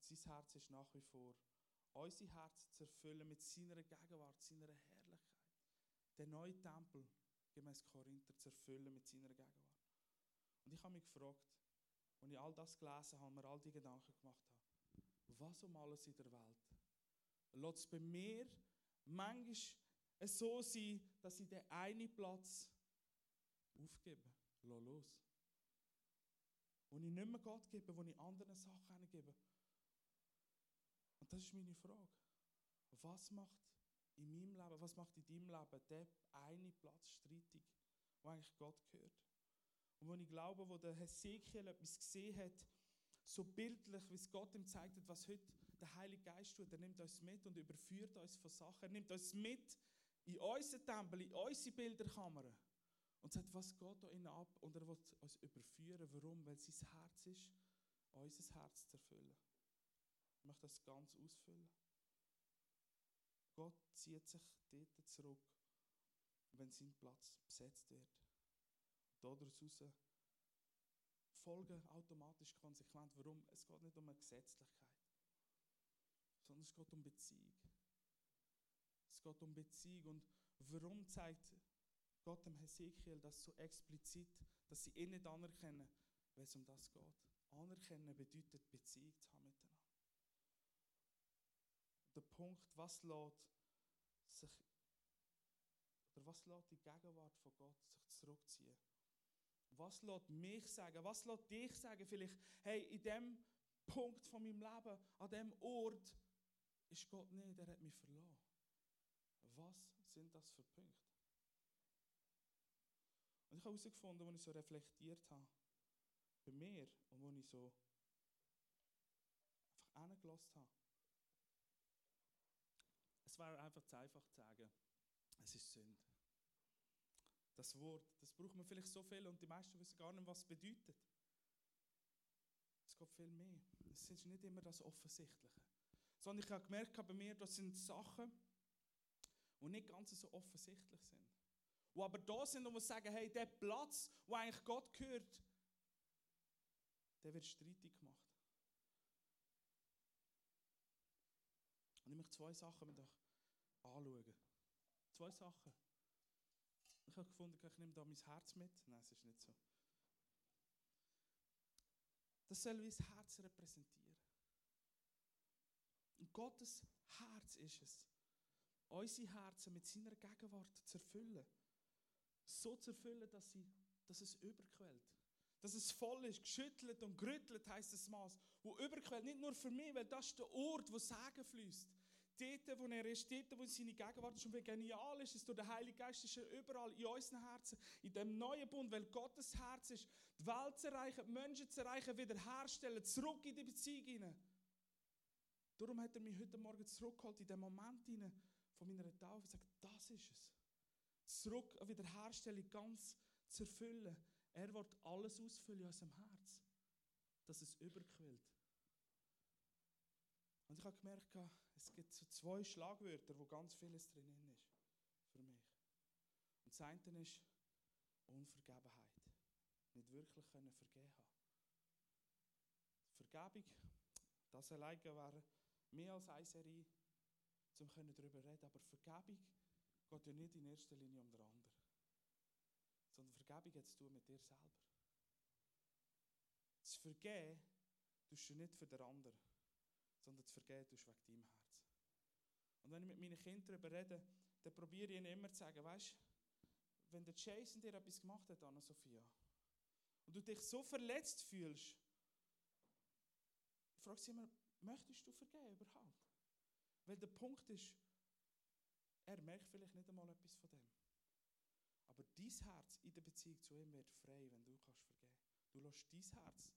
sein Herz ist nach wie vor, unser Herz zu erfüllen mit seiner Gegenwart, seiner Herrlichkeit. Den neuen Tempel, gemäß Korinther, zu erfüllen mit seiner Gegenwart. Und ich habe mich gefragt, als ich all das gelesen habe, mir all die Gedanken gemacht habe, was um alles in der Welt lässt es bei mir manchmal so sein, dass ich den einen Platz aufgebe. Lass los. Wo ich nicht mehr Gott gebe, wo ich anderen Sachen gebe. Und das ist meine Frage. Was macht in meinem Leben, was macht in deinem Leben der eine Platz streitig, wo eigentlich Gott gehört? Und wo ich glaube, wo der Hesekiel etwas gesehen hat, so bildlich, wie es Gott ihm zeigt hat, was heute der Heilige Geist tut, er nimmt uns mit und überführt uns von Sachen. Er nimmt uns mit in unseren Tempel, in unsere Bilderkammer und sagt, was geht da innen ab? Und er will uns überführen. Warum? Weil sein Herz ist, unser Herz zu erfüllen. Möchte das ganz ausfüllen. Gott zieht sich dort zurück, wenn sein Platz besetzt wird. Daraus folgen automatisch konsequent. Warum? Es geht nicht um eine Gesetzlichkeit, sondern es geht um Beziehung. Es geht um Beziehung. Und warum zeigt Gott dem Hesekiel das so explizit, dass sie ihn nicht anerkennen, wenn es um das geht? Anerkennen bedeutet Beziehung zu haben miteinander. Der Punkt, was lässt sich oder was lässt die Gegenwart von Gott sich zurückziehen? Was lässt mich sagen? Was lässt dich sagen? Vielleicht, hey, in dem Punkt von meinem Leben, an dem Ort, ist Gott nicht, er hat mich verloren. Was sind das für Punkte? Und ich habe herausgefunden, als ich so reflektiert habe, bei mir und wo ich so einfach hingelassen habe, es wäre einfach zu einfach zu sagen, es ist Sünde. Das Wort, das braucht man vielleicht so viel und die meisten wissen gar nicht, was es bedeutet. Es geht viel mehr. Es ist nicht immer das Offensichtliche. Sondern ich habe gemerkt bei mir, das sind Sachen, die nicht ganz so offensichtlich sind. Die aber da sind und wir sagen, hey, der Platz, wo eigentlich Gott gehört, der wird streitig gemacht. Und ich möchte zwei Sachen mit euch anschauen. Zwei Sachen. Ich habe gefunden, ich nehme da mein Herz mit. Nein, es ist nicht so. Das soll das Herz repräsentieren. Und Gottes Herz ist es, unsere Herzen mit seiner Gegenwart zu erfüllen. So zu erfüllen, dass, sie, dass es überquellt. Dass es voll ist, geschüttelt und gerüttelt heißt das Maß, wo überquellt, nicht nur für mich, weil das ist der Ort, wo Segen fließt. Dort, wo er ist, dort, wo seine Gegenwart ist und wie genial ist es, durch den Heiligen Geist ist er überall in unseren Herzen, in dem neuen Bund, weil Gottes Herz ist, die Welt zu erreichen, die Menschen zu erreichen, wiederherstellen, zurück in die Beziehung hinein. Darum hat er mich heute Morgen zurückgeholt, in den Moment hinein von meiner Taufe und gesagt, das ist es. Zurück an Wiederherstellung ganz zu erfüllen. Er wird alles ausfüllen in unserem Herz, dass es überquillt. Und ich habe gemerkt, es gibt so zwei Schlagwörter, wo ganz vieles drin ist für mich. Und das eine ist Unvergebenheit. Nicht wirklich können vergeben haben. Vergebung, das alleine wäre mehr als eine Serie, um darüber reden Aber Vergebung geht ja nicht in erster Linie um den anderen. Sondern Vergebung hat zu tun mit dir selber. Das Vergeben tust du nicht für den anderen sondern zu vergeben tust wegen deinem Herz. Und wenn ich mit meinen Kindern darüber rede, dann probiere ich ihnen immer zu sagen, weißt wenn der Jason dir etwas gemacht hat, Anna Sophia, und du dich so verletzt fühlst, frag sie immer, möchtest du vergeben überhaupt? Weil der Punkt ist, er merkt vielleicht nicht einmal etwas von dem. Aber dein Herz in der Beziehung zu ihm wird frei, wenn du kannst vergeben. Du lässt dein Herz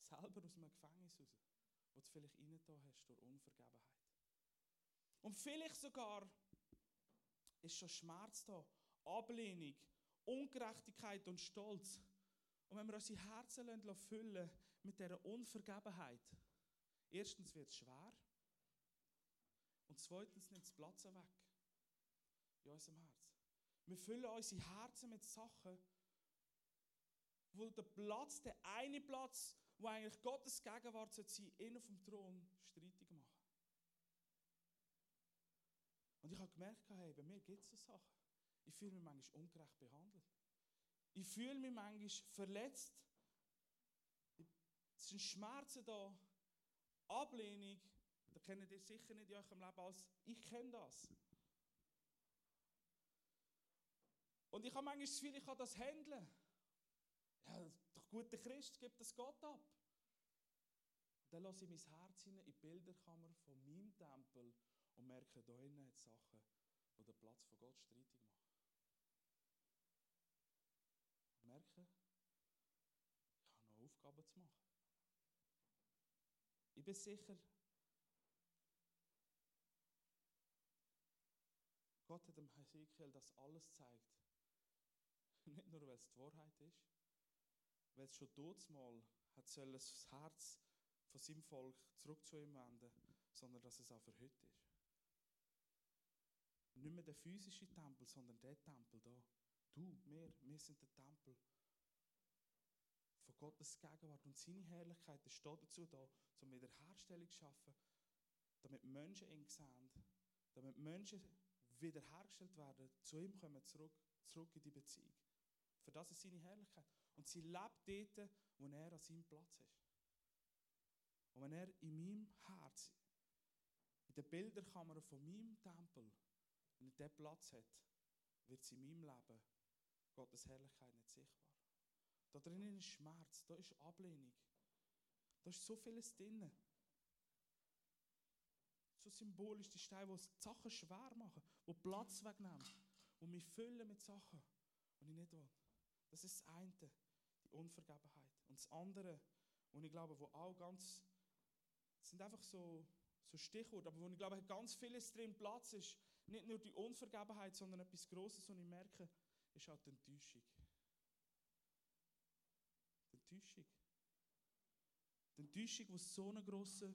selber aus dem Gefängnis raus wo du vielleicht reingetan hast durch Unvergebenheit. Und vielleicht sogar ist schon Schmerz da, Ablehnung, Ungerechtigkeit und Stolz. Und wenn wir unsere Herzen füllen mit dieser Unvergebenheit, erstens wird es schwer und zweitens nimmt es Platz weg in unserem Herz. Wir füllen unsere Herzen mit Sachen, wo der Platz, der eine Platz, wo eigentlich Gottes Gegenwart sein sollte, ihn auf dem Thron streitig machen. Und ich habe gemerkt, hey, bei mir gibt es so Sachen. Ich fühle mich manchmal ungerecht behandelt. Ich fühle mich manchmal verletzt. Es sind Schmerzen da, Ablehnung. Da kennt ihr sicher nicht in eurem Leben als ich kenne das. Und ich habe manchmal das Gefühl, ich kann das handeln. Ja, guter Christ gibt das Gott ab. Und dann lasse ich mein Herz hinein in die Bilderkammer von meinem Tempel und merke, da innen hat Sachen, die den Platz von Gott streitig machen. Und merke, ich habe noch Aufgaben zu machen. Ich bin sicher, Gott hat dem Hesekiel das alles gezeigt. Nicht nur, weil es die Wahrheit ist, weil es schon dort mal hat soll das Herz von seinem Volk zurück zu ihm wenden, sondern dass es auch für heute ist. Nicht mehr der physische Tempel, sondern der Tempel da. Du, wir, wir sind der Tempel von Gottes Gegenwart. Und seine Herrlichkeit steht dazu da, um Wiederherstellung zu schaffen, damit Menschen ihn sehen, damit Menschen wiederhergestellt werden, zu ihm kommen, zurück, zurück in die Beziehung. Für das ist seine Herrlichkeit. Und sie lebt dort, wo er an seinem Platz ist. Und wenn er in meinem Herz, in der Bilderkammer von meinem Tempel, wenn er diesen Platz hat, wird sie in meinem Leben Gottes Herrlichkeit nicht sichtbar. Da drinnen ist Schmerz, da ist Ablehnung. Da ist so vieles drin. So symbolisch die Steine, die die Sachen schwer machen, die Platz wegnehmen, die mich füllen mit Sachen, die ich nicht will. Das ist das eine, Unvergebenheit. Und das andere, und ich glaube, wo auch ganz, sind einfach so, so Stichworte, aber wo ich glaube, ganz vieles drin Platz ist, nicht nur die Unvergebenheit, sondern etwas Großes, und ich merke, ist auch die Enttäuschung. Die Enttäuschung. Die Enttäuschung, die so einen grossen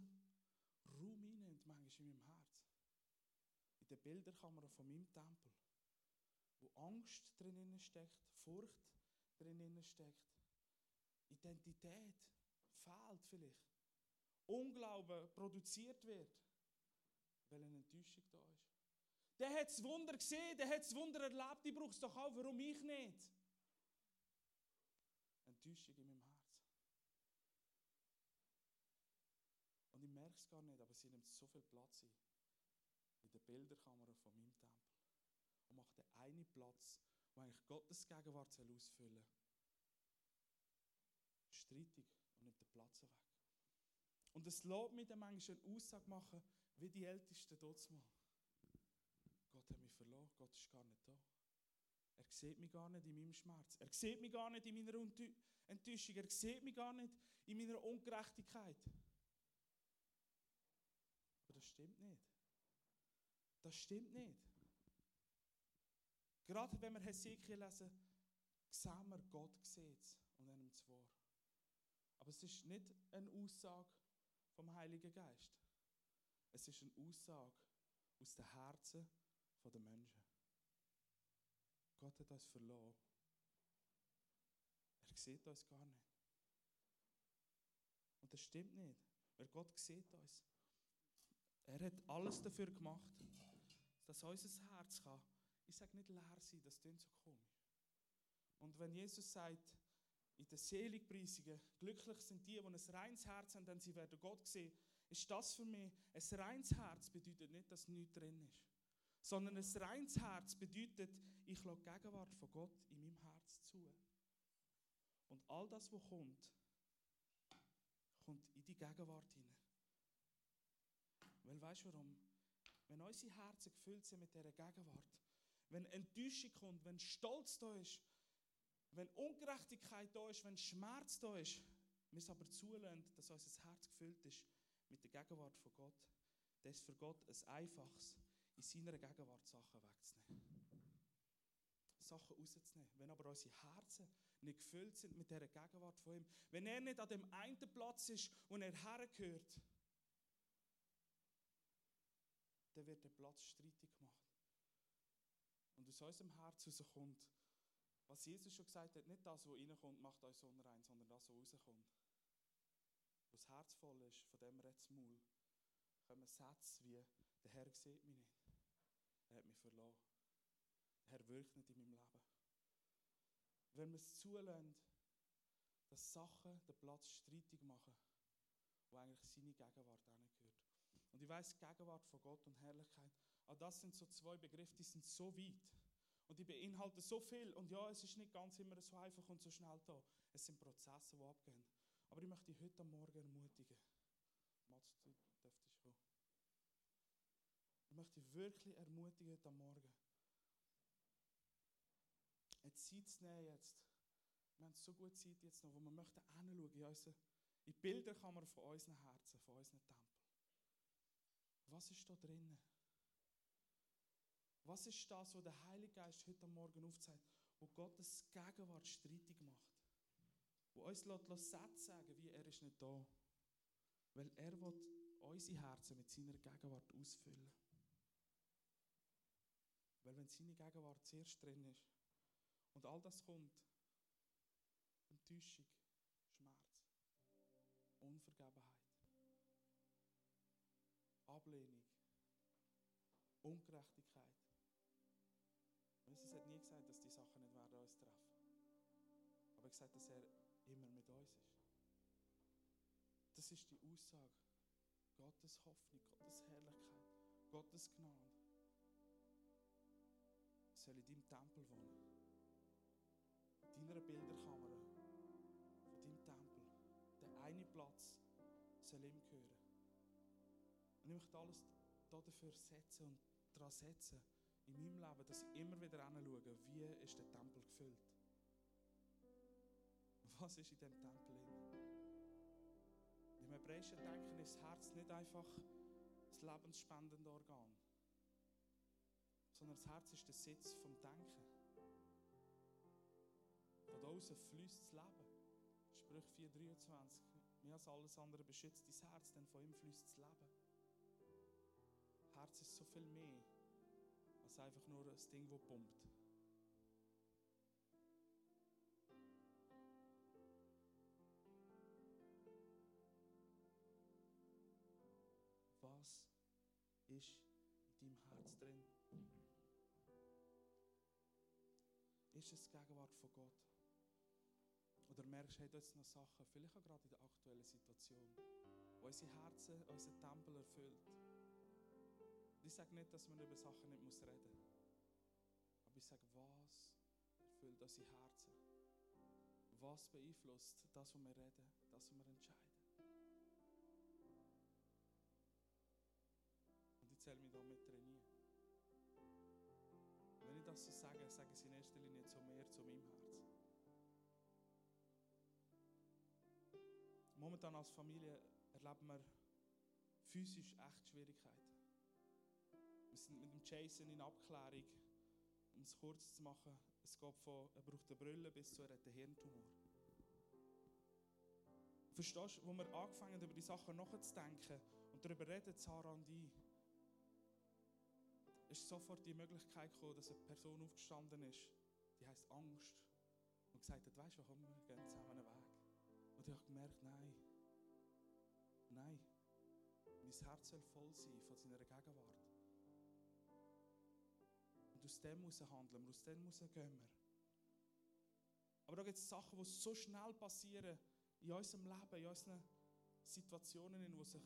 Raum einnimmt, manchmal in meinem Herz. In der Bilderkammer von meinem Tempel. Wo Angst drin steckt, Furcht drin steckt. Identität fehlt vielleicht. Unglauben produziert wird, weil eine Enttäuschung da ist. Der hat das Wunder gesehen, der hat das Wunder erlebt, ich brauche es doch auch, warum ich nicht? Enttäuschung in meinem Herz. Und ich merke es gar nicht, aber sie nimmt so viel Platz ein. In der Bilderkamera von meinem Tempel. Und macht den einen Platz, wo eigentlich Gottes Gegenwart soll ausfüllen Streitig und nimmt den Platz weg. Und es lässt mich dann manchmal eine Aussage machen, wie die Ältesten dort mal. Gott hat mich verloren, Gott ist gar nicht da. Er sieht mich gar nicht in meinem Schmerz. Er sieht mich gar nicht in meiner Enttäuschung. Er sieht mich gar nicht in meiner Ungerechtigkeit. Aber das stimmt nicht. Das stimmt nicht. Gerade wenn wir Hesekiel lesen, sehen wir, Gott sieht es und er nimmt es wahr. Aber es ist nicht eine Aussage vom Heiligen Geist. Es ist eine Aussage aus den Herzen der Menschen. Gott hat uns verloren. Er sieht uns gar nicht. Und das stimmt nicht, weil Gott sieht uns. Er hat alles dafür gemacht, dass unser Herz kann. Ich sage nicht leer sein, das klingt so komisch. Und wenn Jesus sagt, in den Seligpreisungen, glücklich sind die, die ein reines Herz haben, denn sie werden Gott sehen, ist das für mich, ein reines Herz bedeutet nicht, dass nichts drin ist. Sondern ein reines Herz bedeutet, ich lasse die Gegenwart von Gott in meinem Herz zu. Und all das, was kommt, kommt in die Gegenwart hinein. Weil weißt du warum? Wenn unsere Herzen gefüllt sind mit dieser Gegenwart, wenn Enttäuschung kommt, wenn Stolz da ist, wenn Ungerechtigkeit da ist, wenn Schmerz da ist, wir es aber zulassen, dass unser Herz gefüllt ist mit der Gegenwart von Gott, dann ist für Gott ein einfaches, in seiner Gegenwart Sachen wegzunehmen. Sachen rauszunehmen. Wenn aber unsere Herzen nicht gefüllt sind mit dieser Gegenwart von ihm, wenn er nicht an dem einen Platz ist, wo er hergehört, dann wird der Platz streitig gemacht. Und aus unserem Herz rauskommt, was Jesus schon gesagt hat, nicht das, was reinkommt, macht euch unrein, sondern das, was rauskommt. Wo das Herz voll ist, von dem redet das Maul, kommen Sätze wie, der Herr sieht mich nicht. Er hat mich verloren. Der Herr wirkt nicht in meinem Leben. Wenn wir es zulassen, dass Sachen den Platz streitig machen, wo eigentlich seine Gegenwart hingehört. Und ich weiß, Gegenwart von Gott und Herrlichkeit, auch das sind so zwei Begriffe, die sind so weit. Und die beinhalten so viel. Und ja, es ist nicht ganz immer so einfach und so schnell da. Es sind Prozesse, die abgehen. Aber ich möchte dich heute Morgen ermutigen. Mats, du dürftest kommen. Ich möchte dich wirklich ermutigen heute Morgen. Eine Zeit zu nehmen jetzt. Wir haben so gute Zeit jetzt noch, wo wir möchten hinschauen in, unsere, in Bilderkammer von unseren Herzen, von unseren Tempeln. Was ist da drinnen? Was ist das, was der Heilige Geist heute Morgen aufzeigt, wo Gottes Gegenwart streitig macht? Wo uns Sätze sagen, wie er ist nicht da. Weil er will unsere Herzen mit seiner Gegenwart ausfüllen. Weil wenn seine Gegenwart zuerst drin ist und all das kommt, Enttäuschung, Schmerz, Unvergebenheit, Ablehnung, Ungerechtigkeit. Jesus hat nie gesagt, dass die Sachen nicht werden uns treffen. Aber er hat gesagt, dass er immer mit uns ist. Das ist die Aussage. Gottes Hoffnung, Gottes Herrlichkeit, Gottes Gnade soll in deinem Tempel wohnen. In deiner Bilderkamera, von deinem Tempel. Der eine Platz soll ihm gehören. Und ich möchte alles dafür setzen und daran setzen, in meinem Leben, dass ich immer wieder hinschaue, wie ist der Tempel gefüllt. Was ist in diesem Tempel drin? Im hebräischen Denken ist das Herz nicht einfach das lebensspendende Organ, sondern das Herz ist der Sitz vom Denken. Von außen fließt das Leben. Sprüch 4,23. Mehr als alles andere beschützt dein Herz, denn von ihm fließt das Leben. Herz ist so viel mehr als einfach nur ein Ding, das pumpt. Was ist in deinem Herz drin? Ist es die Gegenwart von Gott? Oder merkst du, hey, da jetzt noch Sachen, vielleicht auch gerade in der aktuellen Situation, wo unsere Herzen, unseren Tempel erfüllt. Ich sage nicht, dass man über Sachen nicht muss reden muss. Aber ich sage, was erfüllt unsere Herzen? Was beeinflusst das, was wir reden, das, was wir entscheiden? Und ich zähle mich da mit trainieren. Wenn ich das so sage, sage ich es in erster Linie zu mir, zu meinem Herz. Momentan als Familie erleben wir physisch echt Schwierigkeiten. Sind mit dem Jason in Abklärung, um es kurz zu machen. Es geht von, er braucht eine Brille bis zu, er hat einen Hirntumor. Verstehst du, wo wir angefangen haben, über die Sachen nachzudenken und darüber reden, Sarah und ich, ist sofort die Möglichkeit gekommen, dass eine Person aufgestanden ist, die heißt Angst, und gesagt hat, weißt du, komm, wir gehen zusammen einen Weg. Und ich habe gemerkt, nein, nein, mein Herz soll voll sein von seiner Gegenwart. Aus dem muss handeln wir, aus dem muss gehen wir. Aber da gibt es Sachen, die so schnell passieren in unserem Leben, in unseren Situationen, in wo sich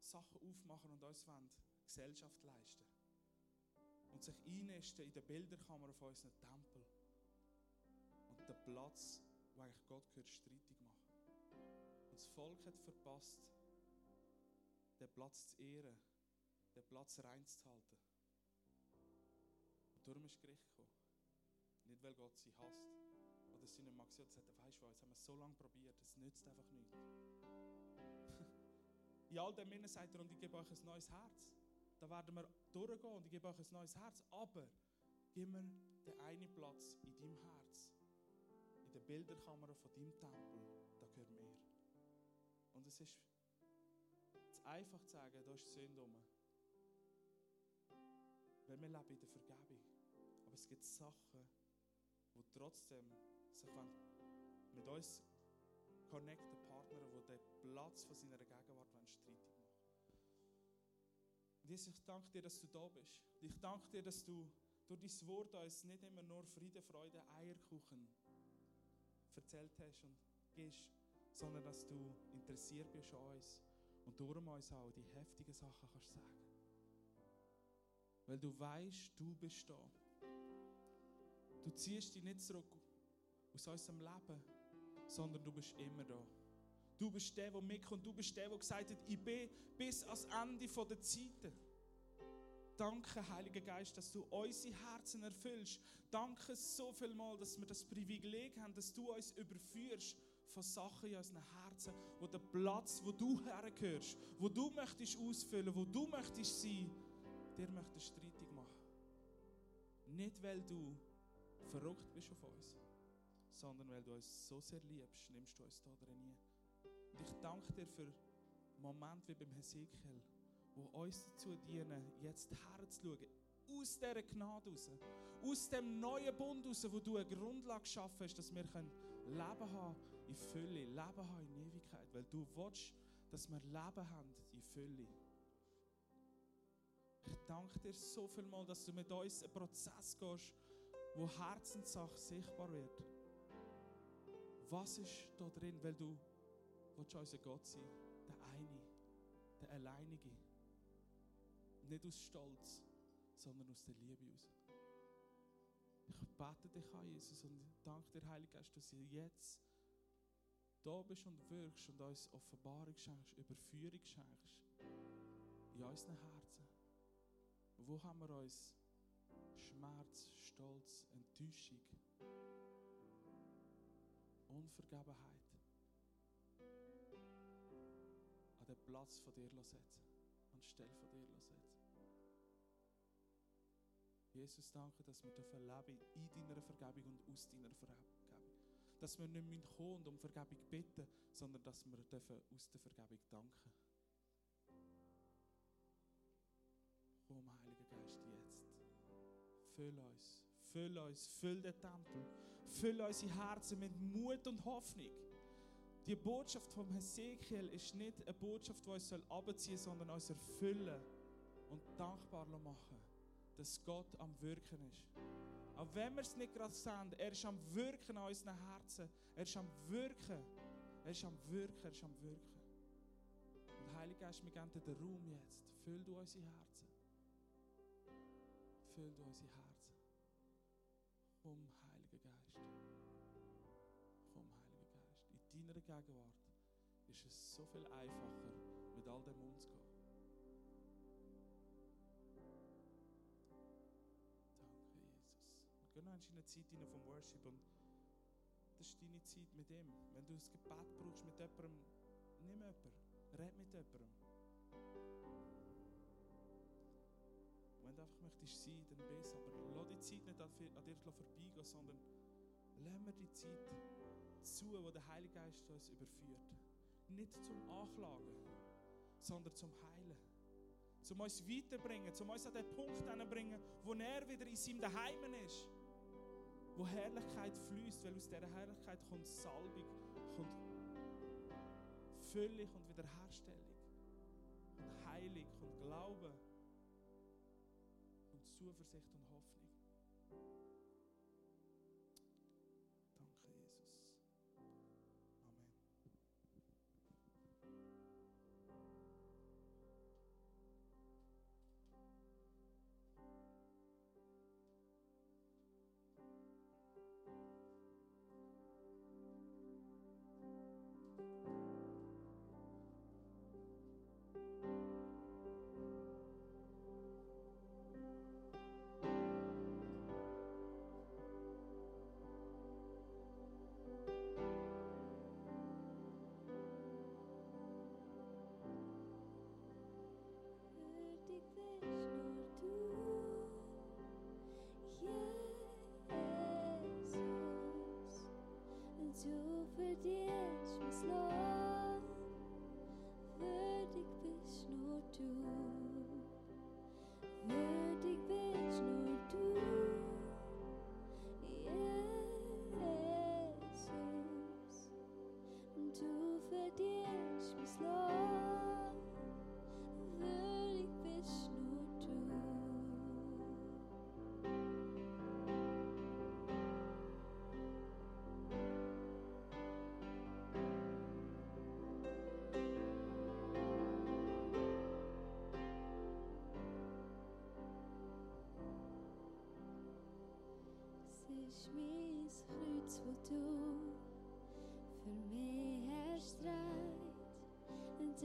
Sachen aufmachen und uns wollen, Gesellschaft leisten. Und sich einnisten in der Bilderkammer von unserem Tempel. Und den Platz, wo eigentlich Gott gehört, streitig machen. Und das Volk hat verpasst, den Platz zu ehren, den Platz reinzuhalten. Darum ist Gericht gekommen. Nicht, weil Gott sie hasst oder sie nicht mag. Sie hat gesagt, weißt du was, jetzt haben wir es so lange probiert, es nützt einfach nichts. In all dem Innen sagt er, und ich gebe euch ein neues Herz. Da werden wir durchgehen und ich gebe euch ein neues Herz. Aber gib mir den einen Platz in deinem Herz. In der Bilderkammer von deinem Tempel. Da gehört mehr. Und es ist zu einfach zu sagen, da ist Sünde rum. Weil wir leben in der Vergebung. Es gibt Sachen, die trotzdem sich mit uns connecten Partner, die den Platz von seiner Gegenwart streitig machen Und Jesus, ich danke dir, dass du da bist. Ich danke dir, dass du durch dein Wort uns nicht immer nur Friede, Freude, Eierkuchen erzählt hast und gibst, sondern dass du interessiert bist an uns und darum uns auch die heftigen Sachen kannst sagen. Weil du weißt, du bist da. Du ziehst dich nicht zurück aus unserem Leben, sondern du bist immer da. Du bist der, der mitkommt. Du bist der, der gesagt hat, ich bin bis ans Ende der Zeiten. Danke, Heiliger Geist, dass du unsere Herzen erfüllst. Danke so viel mal, dass wir das Privileg haben, dass du uns überführst von Sachen in unseren Herzen, wo der Platz, wo du hergehörst, wo du möchtest ausfüllen, wo du möchtest sein, dir möchtest streitig machen. Nicht, weil du verrückt bist auf uns, sondern weil du uns so sehr liebst, nimmst du uns da drin. Und ich danke dir für Moment wie beim Hesekiel, wo uns dazu dienen, jetzt herzuschauen, aus dieser Gnade raus, aus dem neuen Bund raus, wo du eine Grundlage geschaffen hast, dass wir Leben haben in Fülle, Leben haben in Ewigkeit, weil du willst, dass wir Leben haben in Fülle. Ich danke dir so viel mal, dass du mit uns einen Prozess gehst, wo Herzenssache sichtbar wird. Was ist da drin, weil du willst unser Gott sein, der eine, der alleinige. Nicht aus Stolz, sondern aus der Liebe aus. Ich bete dich an, Jesus, und danke dir, Heiliger Geist, dass du jetzt da bist und wirkst und uns Offenbarung schenkst, Überführung schenkst in unseren Herzen. Wo haben wir uns Schmerz, Stolz, Enttäuschung, Unvergebenheit an den Platz von dir setzen, anstelle von dir setzen? Jesus, danke, dass wir leben in deiner Vergebung und aus deiner Vergebung. Dass wir nicht kommen und um Vergebung bitten, sondern dass wir dürfen aus der Vergebung danken. Komm, Füll uns, füll uns, füll den Tempel, füll unsere Herzen mit Mut und Hoffnung. Die Botschaft vom Hesekiel ist nicht eine Botschaft, die uns abziehen soll, sondern uns erfüllen und dankbar machen dass Gott am Wirken ist. Auch wenn wir es nicht gerade sehen, er ist am Wirken an unseren Herzen. Er ist am Wirken. Er ist am Wirken, er ist am Wirken. Und Heilige Geist, wir geben dir den Raum jetzt. Füll du unsere Herzen. Füll du unsere Herzen. Komm, Heiliger Geist. Komm, Heiliger Geist. In deiner Gegenwart ist es so viel einfacher, mit all dem umzugehen. Geh noch in eine Zeit vom Worship und das ist deine Zeit mit ihm. Wenn du ein Gebet brauchst mit jemandem, nimm jemanden, red mit jemandem. Du einfach möchtest sein, dann bist aber lass die Zeit nicht an dir vorbeigehen, sondern lass mir die Zeit zu, wo der Heilige Geist uns überführt. Nicht zum Anklagen, sondern zum Heilen. Zum uns weiterbringen, zum uns an den Punkt bringen, wo er wieder in seinem Daheim ist wo Herrlichkeit fließt, weil aus dieser Herrlichkeit kommt Salbung, kommt Fülle, kommt Wiederherstellung, und Heilung, kommt Glaube, und Zuversicht und Hoffnung.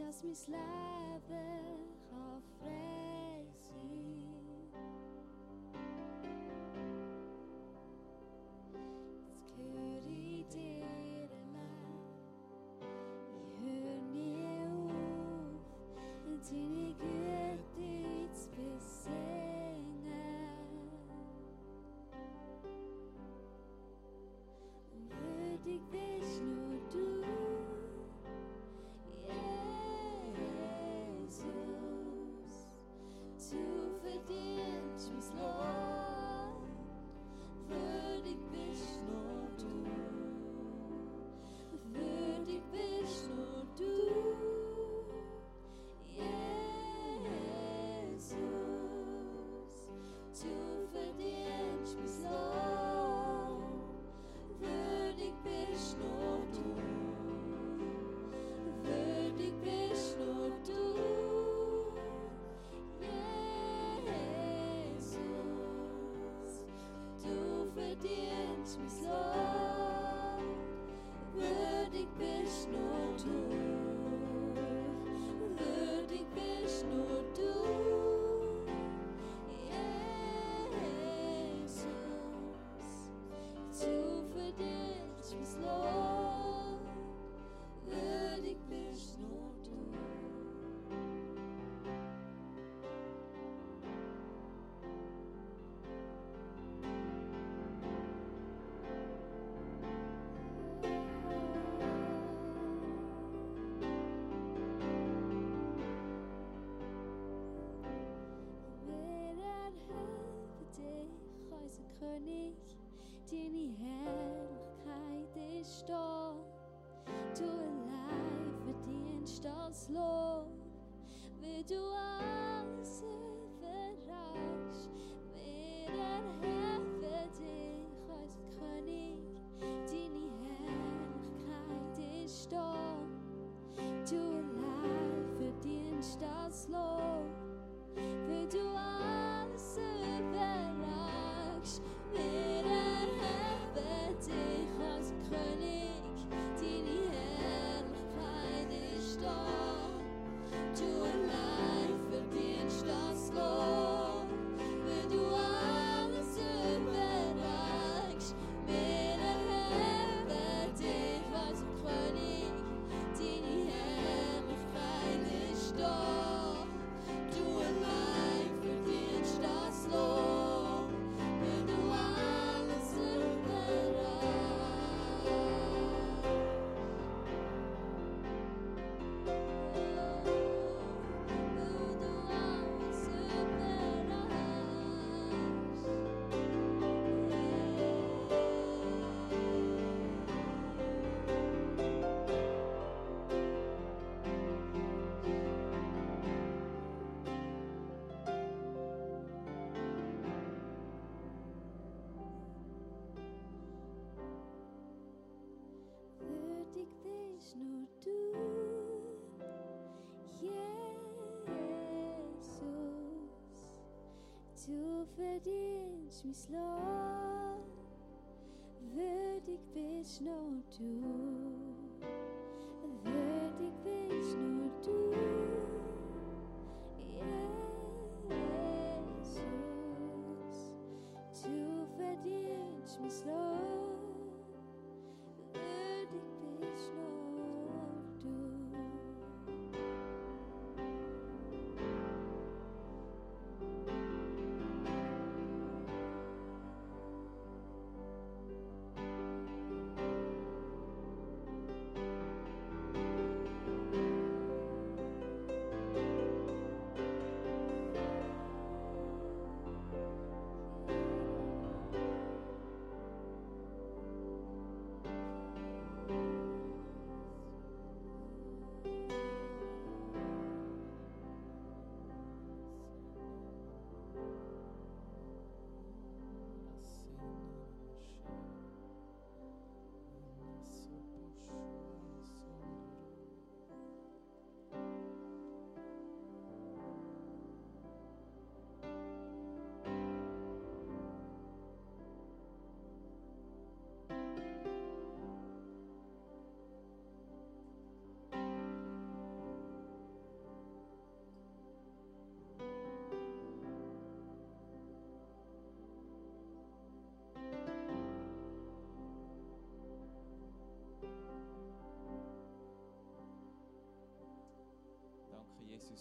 Dass mein das Lob, weil du alles überragst. Wir erheben mein Lob. Würdig bist nur du.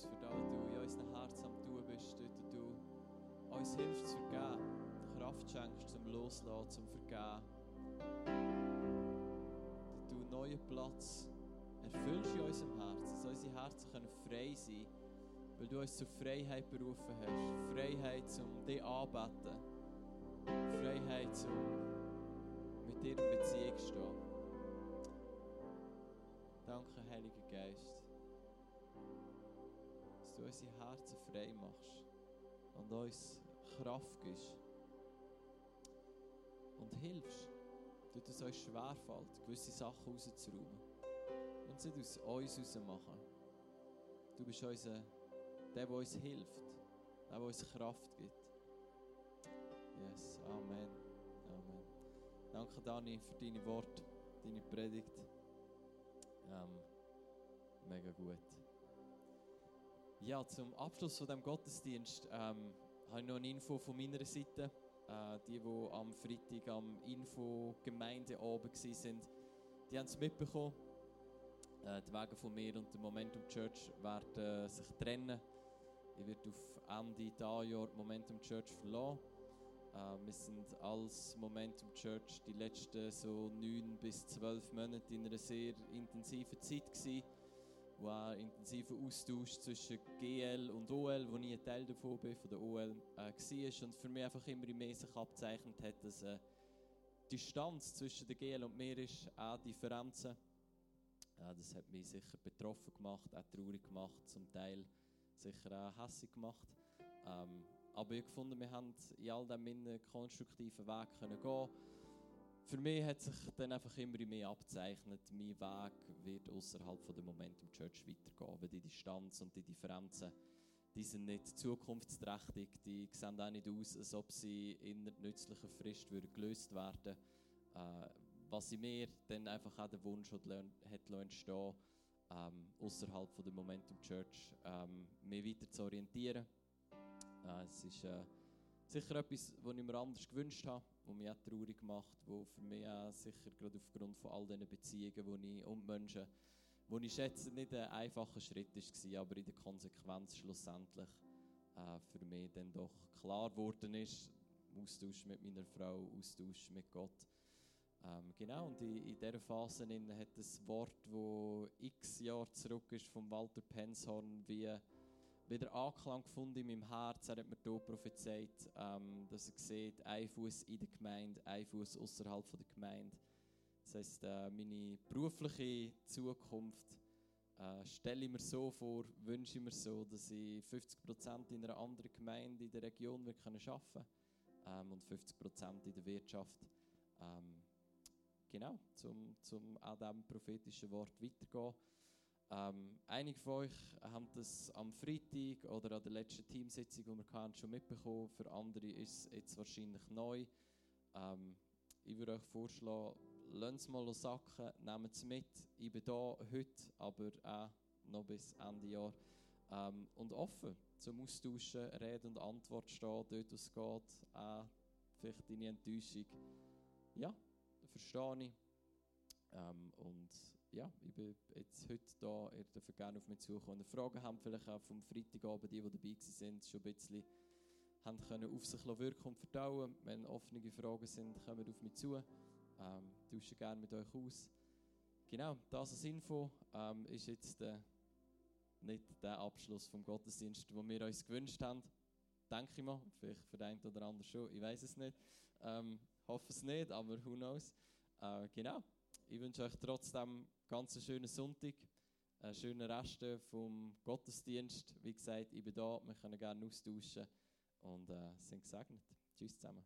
Jesus, für das, du in unserem Herz am Tun bist, dort du uns hilfst zu vergeben, Kraft schenkst zum Loslassen, zum Vergeben. Dass du einen neuen Platz erfüllst in unserem Herz, dass unsere Herzen frei sein können, weil du uns zur Freiheit berufen hast. Freiheit, um dich anzubeten. Freiheit, um mit dir in Beziehung zu stehen. Unsere Herzen frei machst und uns Kraft gibst und hilfst, dass es uns schwerfällt, gewisse Sachen rauszuräumen und sie aus uns rausmachen. Du bist unser, der, der uns hilft, der, der uns Kraft gibt. Yes, Amen. Amen. Danke, Dani, für deine Worte, deine Predigt. Ähm, mega gut. Ja, zum Abschluss von dem Gottesdienst ähm, habe ich noch eine Info von meiner Seite. Äh, die, die am Freitag am Info-Gemeinde oben waren, die haben es mitbekommen. Äh, die Wege von mir und der Momentum Church werden sich trennen. Ich werde auf Ende dieses Jahr Momentum Church verlassen. Äh, wir sind als Momentum Church die letzten so neun bis zwölf Monate in einer sehr intensiven Zeit gewesen wo auch intensiver Austausch zwischen GL und OL, wo ich ein Teil davon bin, von der OL, äh, war. Und für mich einfach immer mehr sich abzeichnet hat, dass äh, die Distanz zwischen der GL und mir ist, auch Differenzen. Äh, das hat mich sicher betroffen gemacht, auch traurig gemacht, zum Teil sicher auch hässlich gemacht. Ähm, aber ich gefunden, wir haben in all dem einen konstruktiven Weg können gehen. Für mich hat sich dann einfach immer mehr abzeichnet, mein Weg wird außerhalb von der Momentum Church weitergehen, weil die Distanz und die Differenzen, die sind nicht zukunftsträchtig, die sehen auch nicht aus, als ob sie in einer nützlichen Frist würden gelöst werden. Äh, Was in mir dann einfach auch der Wunsch hat, hat entstehen ähm, außerhalb von der Momentum Church, ähm, mich weiter zu orientieren. Äh, es ist äh, sicher etwas, was ich mir anders gewünscht habe, was mich auch traurig macht, wo für mich auch sicher gerade aufgrund von all diesen Beziehungen, die ich und Menschen, wo ich schätze, nicht ein einfacher Schritt war, aber in der Konsequenz schlussendlich äh, für mich dann doch klar geworden ist, Austausch mit meiner Frau, Austausch mit Gott. Ähm, genau, und in, in dieser Phase hat das Wort, das x Jahre zurück ist, von Walter Penshorn, wie wieder Anklang gefunden in meinem Herz. Er hat mir hier prophezeit, ähm, dass er sieht, ein Fuß in der Gemeinde, ein Fuß außerhalb der Gemeinde. Das heisst, äh, meine berufliche Zukunft äh, stelle ich mir so vor, wünsche ich mir so, dass ich 50% in einer anderen Gemeinde in der Region arbeiten kann ähm, und 50% in der Wirtschaft. Ähm, genau, zum, zum an diesem prophetischen Wort weitergehen. Ähm, einige von euch haben das am Freitag oder an der letzten Teamsitzung, die wir hatten, schon mitbekommen. Für andere ist es jetzt wahrscheinlich neu. Ähm, ich würde euch vorschlagen, lasst es mal sacken, nehmt es mit. Ich bin hier heute, aber auch noch bis Ende Jahr. Ähm, und offen zum Austauschen, Rede und Antwort stehen, dort wo es geht. Auch vielleicht deine Enttäuschung. Ja, verstehe ich. Ähm, und ja, ich bin jetzt heute da, ihr dürft gerne auf mich zukommen. Wenn ihr Fragen habt, vielleicht auch vom Freitagabend, die, die dabei waren, schon ein bisschen haben können auf sich wirken und verdauen. Wenn offene Fragen sind, kommt auf mich zu. Ähm, tausche gerne mit euch aus. Genau, das als Info ähm, ist jetzt äh, nicht der Abschluss vom Gottesdienst, den wir uns gewünscht haben. Denke ich mal, vielleicht einen oder anderen schon, ich weiß es nicht. Ähm, hoffe es nicht, aber who knows. Äh, genau. Ich wünsche euch trotzdem ganz schönen Sonntag, einen schönen Rest vom Gottesdienst. Wie gesagt, ich bin da, wir können gerne austauschen und äh, sind gesegnet. Tschüss zusammen.